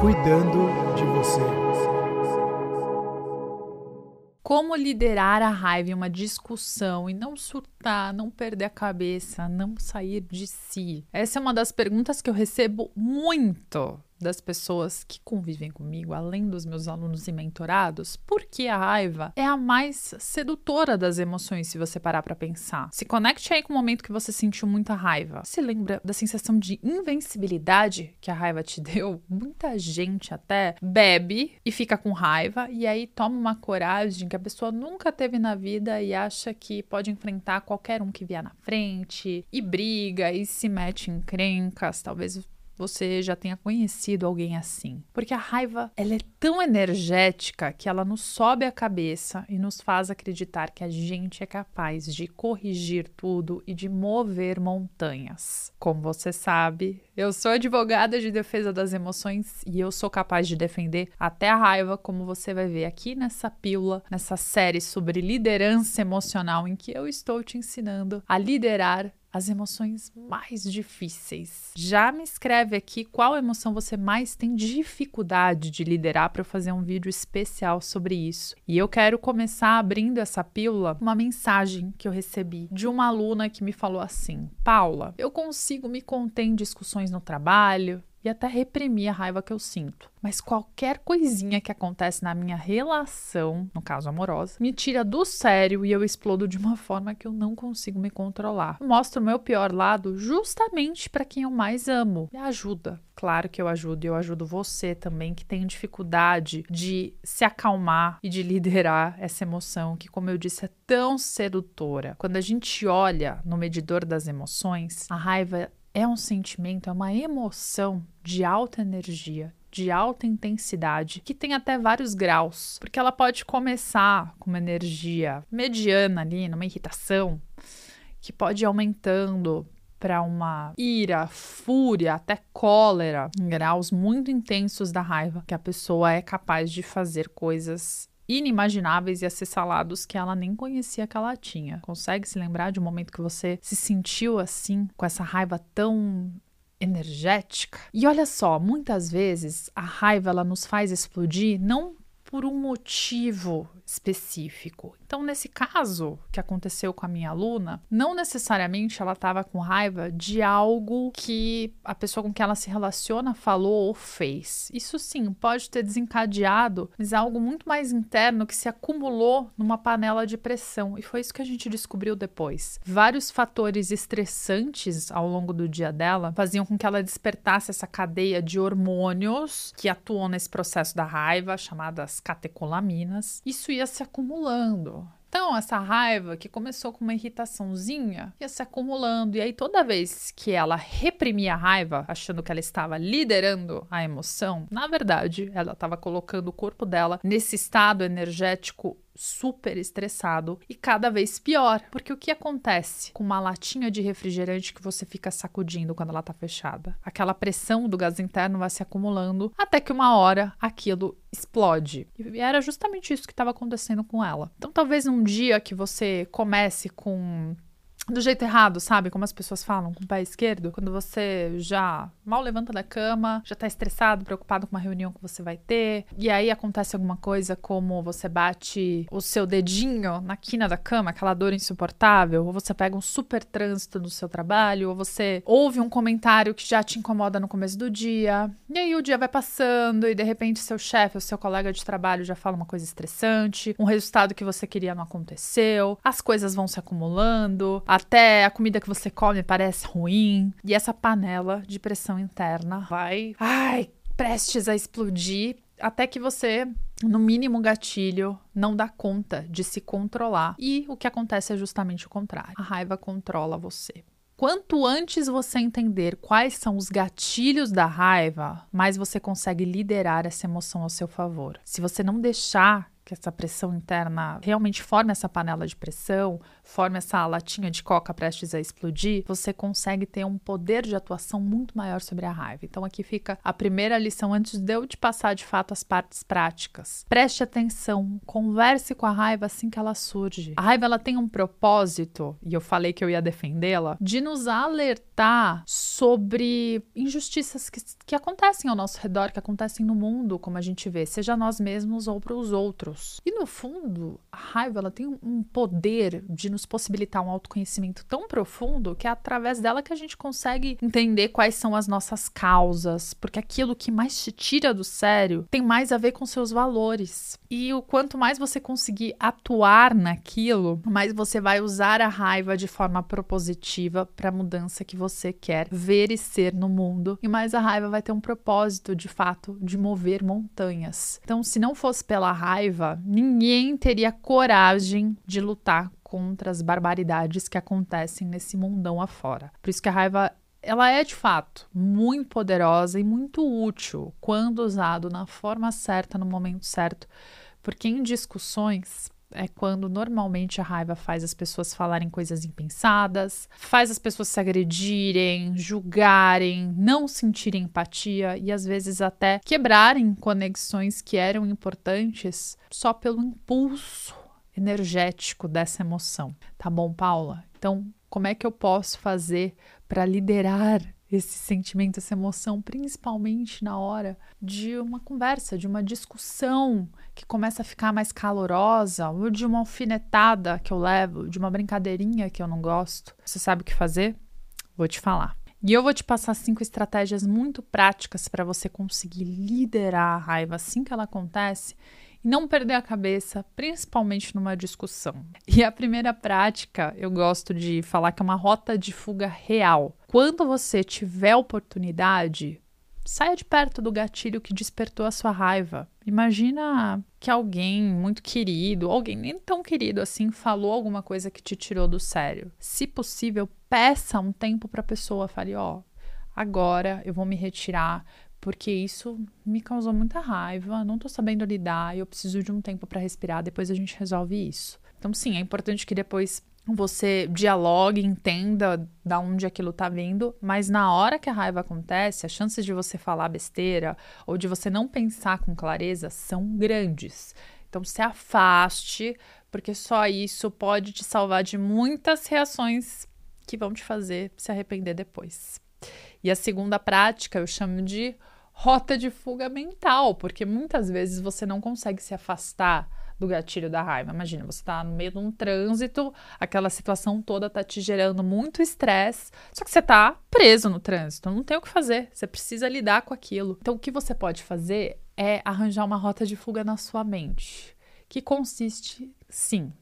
cuidando de você. Como liderar a raiva em uma discussão e não surtar, não perder a cabeça, não sair de si? Essa é uma das perguntas que eu recebo muito das pessoas que convivem comigo, além dos meus alunos e mentorados, porque a raiva é a mais sedutora das emoções, se você parar para pensar. Se conecte aí com o momento que você sentiu muita raiva. Se lembra da sensação de invencibilidade que a raiva te deu? Muita gente até bebe e fica com raiva e aí toma uma coragem que a pessoa nunca teve na vida e acha que pode enfrentar qualquer um que vier na frente e briga e se mete em crencas, talvez você já tenha conhecido alguém assim. Porque a raiva, ela é tão energética que ela nos sobe a cabeça e nos faz acreditar que a gente é capaz de corrigir tudo e de mover montanhas. Como você sabe, eu sou advogada de defesa das emoções e eu sou capaz de defender até a raiva, como você vai ver aqui nessa pílula, nessa série sobre liderança emocional em que eu estou te ensinando a liderar as emoções mais difíceis. Já me escreve aqui qual emoção você mais tem dificuldade de liderar para eu fazer um vídeo especial sobre isso. E eu quero começar abrindo essa pílula uma mensagem que eu recebi de uma aluna que me falou assim: "Paula, eu consigo me conter em discussões no trabalho, até reprimir a raiva que eu sinto. Mas qualquer coisinha que acontece na minha relação, no caso amorosa, me tira do sério e eu explodo de uma forma que eu não consigo me controlar. Eu mostro o meu pior lado justamente para quem eu mais amo. Me ajuda. Claro que eu ajudo e eu ajudo você também que tem dificuldade de se acalmar e de liderar essa emoção que, como eu disse, é tão sedutora. Quando a gente olha no medidor das emoções, a raiva é um sentimento, é uma emoção de alta energia, de alta intensidade, que tem até vários graus, porque ela pode começar com uma energia mediana ali, numa irritação, que pode ir aumentando para uma ira, fúria, até cólera, em graus muito intensos da raiva, que a pessoa é capaz de fazer coisas inimagináveis e acessalados que ela nem conhecia que ela tinha. Consegue se lembrar de um momento que você se sentiu assim, com essa raiva tão energética? E olha só, muitas vezes a raiva ela nos faz explodir não por um motivo específico. Então, nesse caso que aconteceu com a minha aluna, não necessariamente ela estava com raiva de algo que a pessoa com quem ela se relaciona falou ou fez. Isso sim, pode ter desencadeado, mas é algo muito mais interno que se acumulou numa panela de pressão. E foi isso que a gente descobriu depois. Vários fatores estressantes ao longo do dia dela faziam com que ela despertasse essa cadeia de hormônios que atuam nesse processo da raiva, chamadas catecolaminas. Isso ia se acumulando. Então, essa raiva que começou com uma irritaçãozinha ia se acumulando. E aí, toda vez que ela reprimia a raiva, achando que ela estava liderando a emoção, na verdade, ela estava colocando o corpo dela nesse estado energético super estressado e cada vez pior. Porque o que acontece com uma latinha de refrigerante que você fica sacudindo quando ela tá fechada? Aquela pressão do gás interno vai se acumulando até que uma hora aquilo explode. E era justamente isso que estava acontecendo com ela. Então, talvez um dia que você comece com do jeito errado, sabe? Como as pessoas falam, com o pé esquerdo. Quando você já mal levanta da cama, já tá estressado, preocupado com uma reunião que você vai ter, e aí acontece alguma coisa como você bate o seu dedinho na quina da cama, aquela dor insuportável, ou você pega um super trânsito no seu trabalho, ou você ouve um comentário que já te incomoda no começo do dia, e aí o dia vai passando e de repente seu chefe ou seu colega de trabalho já fala uma coisa estressante, um resultado que você queria não aconteceu, as coisas vão se acumulando, a até a comida que você come parece ruim. E essa panela de pressão interna vai, ai, prestes a explodir até que você, no mínimo gatilho, não dá conta de se controlar. E o que acontece é justamente o contrário. A raiva controla você. Quanto antes você entender quais são os gatilhos da raiva, mais você consegue liderar essa emoção ao seu favor. Se você não deixar que essa pressão interna realmente forme essa panela de pressão, forme essa latinha de coca prestes a explodir, você consegue ter um poder de atuação muito maior sobre a raiva. Então aqui fica a primeira lição antes de eu te passar de fato as partes práticas. Preste atenção, converse com a raiva assim que ela surge. A raiva ela tem um propósito, e eu falei que eu ia defendê-la, de nos alertar sobre injustiças que, que acontecem ao nosso redor, que acontecem no mundo, como a gente vê, seja nós mesmos ou para os outros. E no fundo, a raiva ela tem um poder de nos possibilitar um autoconhecimento tão profundo que é através dela que a gente consegue entender quais são as nossas causas, porque aquilo que mais te tira do sério tem mais a ver com seus valores. E o quanto mais você conseguir atuar naquilo, mais você vai usar a raiva de forma propositiva para a mudança que você quer ver e ser no mundo, e mais a raiva vai ter um propósito de fato de mover montanhas. Então, se não fosse pela raiva, ninguém teria coragem de lutar contra as barbaridades que acontecem nesse mundão afora. Por isso que a raiva ela é de fato muito poderosa e muito útil quando usado na forma certa, no momento certo, porque em discussões é quando normalmente a raiva faz as pessoas falarem coisas impensadas, faz as pessoas se agredirem, julgarem, não sentirem empatia e às vezes até quebrarem conexões que eram importantes só pelo impulso energético dessa emoção. Tá bom, Paula? Então, como é que eu posso fazer para liderar esse sentimento, essa emoção, principalmente na hora de uma conversa, de uma discussão que começa a ficar mais calorosa, ou de uma alfinetada que eu levo, de uma brincadeirinha que eu não gosto? Você sabe o que fazer? Vou te falar. E eu vou te passar cinco estratégias muito práticas para você conseguir liderar a raiva assim que ela acontece e não perder a cabeça, principalmente numa discussão. E a primeira prática, eu gosto de falar que é uma rota de fuga real. Quando você tiver oportunidade, saia de perto do gatilho que despertou a sua raiva. Imagina que alguém muito querido, alguém nem tão querido assim, falou alguma coisa que te tirou do sério. Se possível, peça um tempo para a pessoa, fale, ó, oh, agora eu vou me retirar, porque isso me causou muita raiva, não tô sabendo lidar, eu preciso de um tempo para respirar, depois a gente resolve isso. Então, sim, é importante que depois você dialogue, entenda da onde aquilo tá vindo, mas na hora que a raiva acontece, as chances de você falar besteira ou de você não pensar com clareza são grandes. Então, se afaste, porque só isso pode te salvar de muitas reações que vão te fazer se arrepender depois. E a segunda prática eu chamo de rota de fuga mental, porque muitas vezes você não consegue se afastar do gatilho da raiva. Imagina, você está no meio de um trânsito, aquela situação toda está te gerando muito estresse, só que você está preso no trânsito, não tem o que fazer, você precisa lidar com aquilo. Então, o que você pode fazer é arranjar uma rota de fuga na sua mente, que consiste, sim,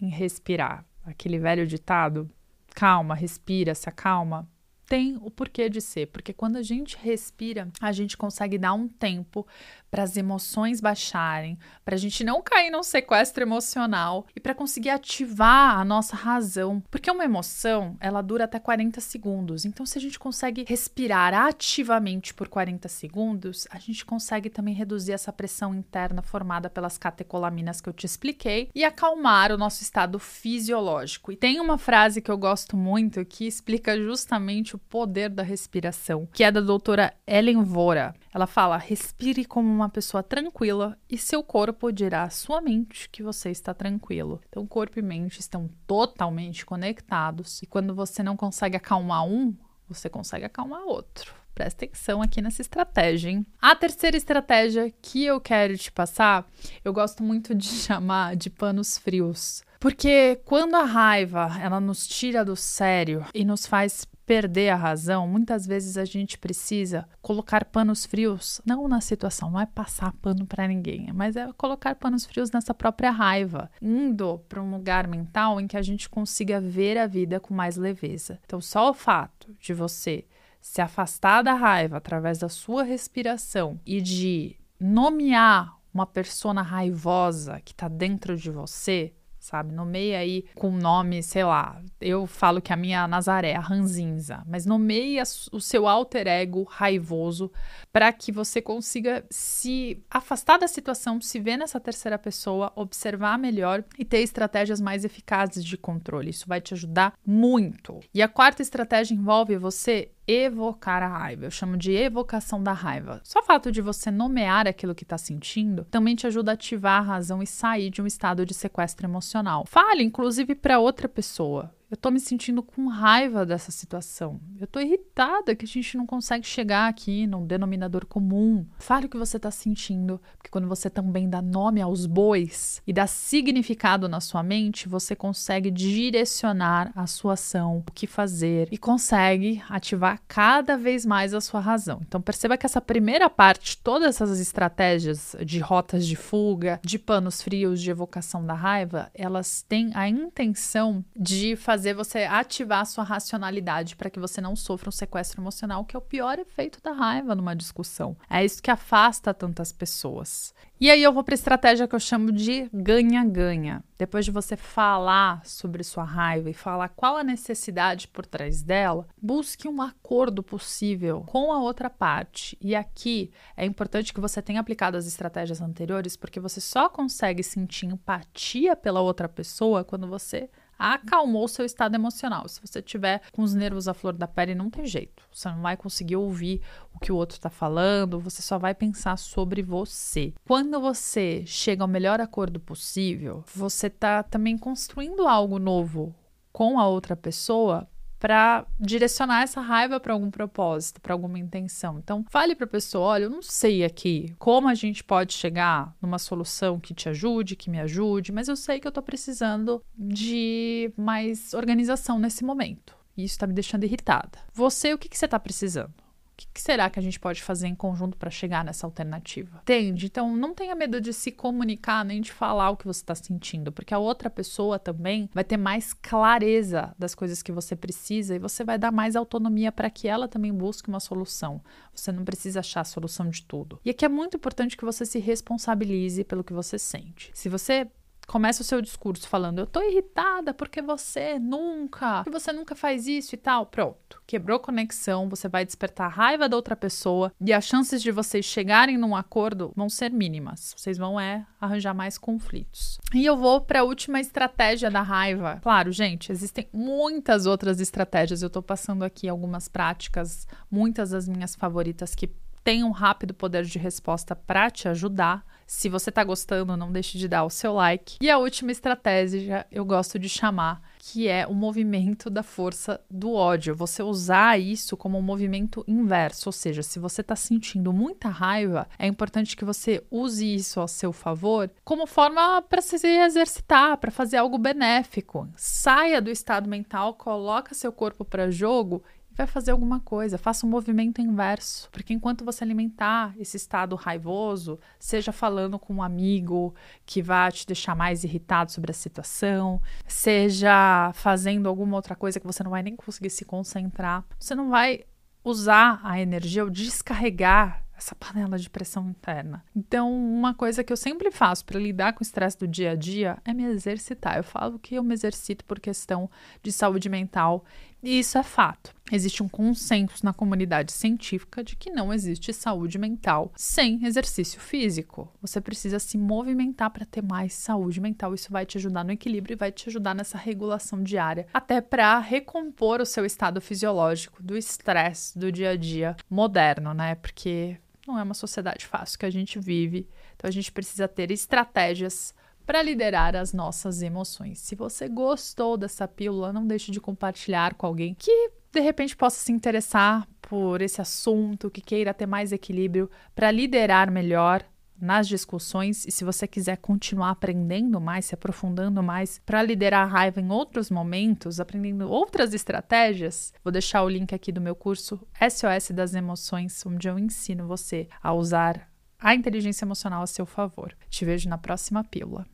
em respirar. Aquele velho ditado: calma, respira, se acalma tem o porquê de ser, porque quando a gente respira, a gente consegue dar um tempo para as emoções baixarem, para a gente não cair num sequestro emocional e para conseguir ativar a nossa razão. Porque uma emoção, ela dura até 40 segundos. Então, se a gente consegue respirar ativamente por 40 segundos, a gente consegue também reduzir essa pressão interna formada pelas catecolaminas que eu te expliquei e acalmar o nosso estado fisiológico. E tem uma frase que eu gosto muito que explica justamente o poder da respiração, que é da doutora Ellen Vora. Ela fala: respire como uma pessoa tranquila e seu corpo dirá à sua mente que você está tranquilo. Então, corpo e mente estão totalmente conectados e quando você não consegue acalmar um, você consegue acalmar outro. Presta atenção aqui nessa estratégia, hein? A terceira estratégia que eu quero te passar, eu gosto muito de chamar de panos frios. Porque quando a raiva, ela nos tira do sério e nos faz perder a razão, muitas vezes a gente precisa colocar panos frios, não na situação, não é passar pano para ninguém, mas é colocar panos frios nessa própria raiva, indo para um lugar mental em que a gente consiga ver a vida com mais leveza. Então, só o fato de você se afastar da raiva através da sua respiração e de nomear uma persona raivosa que está dentro de você sabe? Nomeie aí com nome, sei lá. Eu falo que a minha Nazaré, a Ranzinza, mas nomeie o seu alter ego raivoso para que você consiga se afastar da situação, se ver nessa terceira pessoa, observar melhor e ter estratégias mais eficazes de controle. Isso vai te ajudar muito. E a quarta estratégia envolve você evocar a raiva. Eu chamo de evocação da raiva. Só o fato de você nomear aquilo que está sentindo também te ajuda a ativar a razão e sair de um estado de sequestro emocional. Fale, inclusive, para outra pessoa. Eu tô me sentindo com raiva dessa situação. Eu tô irritada que a gente não consegue chegar aqui num denominador comum. Fale o que você tá sentindo, porque quando você também dá nome aos bois e dá significado na sua mente, você consegue direcionar a sua ação, o que fazer e consegue ativar cada vez mais a sua razão. Então perceba que essa primeira parte, todas essas estratégias de rotas de fuga, de panos frios, de evocação da raiva, elas têm a intenção de fazer fazer você ativar a sua racionalidade para que você não sofra um sequestro emocional, que é o pior efeito da raiva numa discussão. É isso que afasta tantas pessoas. E aí eu vou para a estratégia que eu chamo de ganha-ganha. Depois de você falar sobre sua raiva e falar qual a necessidade por trás dela, busque um acordo possível com a outra parte. E aqui é importante que você tenha aplicado as estratégias anteriores, porque você só consegue sentir empatia pela outra pessoa quando você acalmou seu estado emocional. Se você tiver com os nervos à flor da pele, não tem jeito. Você não vai conseguir ouvir o que o outro está falando, você só vai pensar sobre você. Quando você chega ao melhor acordo possível, você está também construindo algo novo com a outra pessoa para direcionar essa raiva para algum propósito, para alguma intenção. Então, fale para a pessoa: olha, eu não sei aqui como a gente pode chegar numa solução que te ajude, que me ajude, mas eu sei que eu estou precisando de mais organização nesse momento. E isso está me deixando irritada. Você, o que, que você está precisando? Que, que será que a gente pode fazer em conjunto para chegar nessa alternativa? Entende? Então, não tenha medo de se comunicar nem de falar o que você está sentindo, porque a outra pessoa também vai ter mais clareza das coisas que você precisa e você vai dar mais autonomia para que ela também busque uma solução. Você não precisa achar a solução de tudo. E aqui é muito importante que você se responsabilize pelo que você sente. Se você começa o seu discurso falando: Eu tô irritada porque você nunca, porque você nunca faz isso e tal. Pronto. Quebrou conexão, você vai despertar a raiva da outra pessoa e as chances de vocês chegarem num acordo vão ser mínimas. Vocês vão é arranjar mais conflitos. E eu vou para a última estratégia da raiva. Claro, gente, existem muitas outras estratégias. Eu tô passando aqui algumas práticas, muitas das minhas favoritas que têm um rápido poder de resposta para te ajudar. Se você está gostando, não deixe de dar o seu like. E a última estratégia eu gosto de chamar, que é o movimento da força do ódio. Você usar isso como um movimento inverso, ou seja, se você está sentindo muita raiva, é importante que você use isso a seu favor como forma para se exercitar, para fazer algo benéfico. Saia do estado mental, coloca seu corpo para jogo vai fazer alguma coisa, faça um movimento inverso, porque enquanto você alimentar esse estado raivoso, seja falando com um amigo que vai te deixar mais irritado sobre a situação, seja fazendo alguma outra coisa que você não vai nem conseguir se concentrar, você não vai usar a energia ou descarregar essa panela de pressão interna. Então, uma coisa que eu sempre faço para lidar com o estresse do dia a dia é me exercitar. Eu falo que eu me exercito por questão de saúde mental e isso é fato. Existe um consenso na comunidade científica de que não existe saúde mental sem exercício físico. Você precisa se movimentar para ter mais saúde mental. Isso vai te ajudar no equilíbrio e vai te ajudar nessa regulação diária, até para recompor o seu estado fisiológico do estresse do dia a dia moderno, né? Porque não é uma sociedade fácil que a gente vive. Então a gente precisa ter estratégias para liderar as nossas emoções. Se você gostou dessa pílula, não deixe de compartilhar com alguém que de repente possa se interessar por esse assunto, que queira ter mais equilíbrio para liderar melhor nas discussões e se você quiser continuar aprendendo mais, se aprofundando mais para liderar a raiva em outros momentos, aprendendo outras estratégias, vou deixar o link aqui do meu curso SOS das Emoções, onde eu ensino você a usar a inteligência emocional a seu favor. Te vejo na próxima pílula.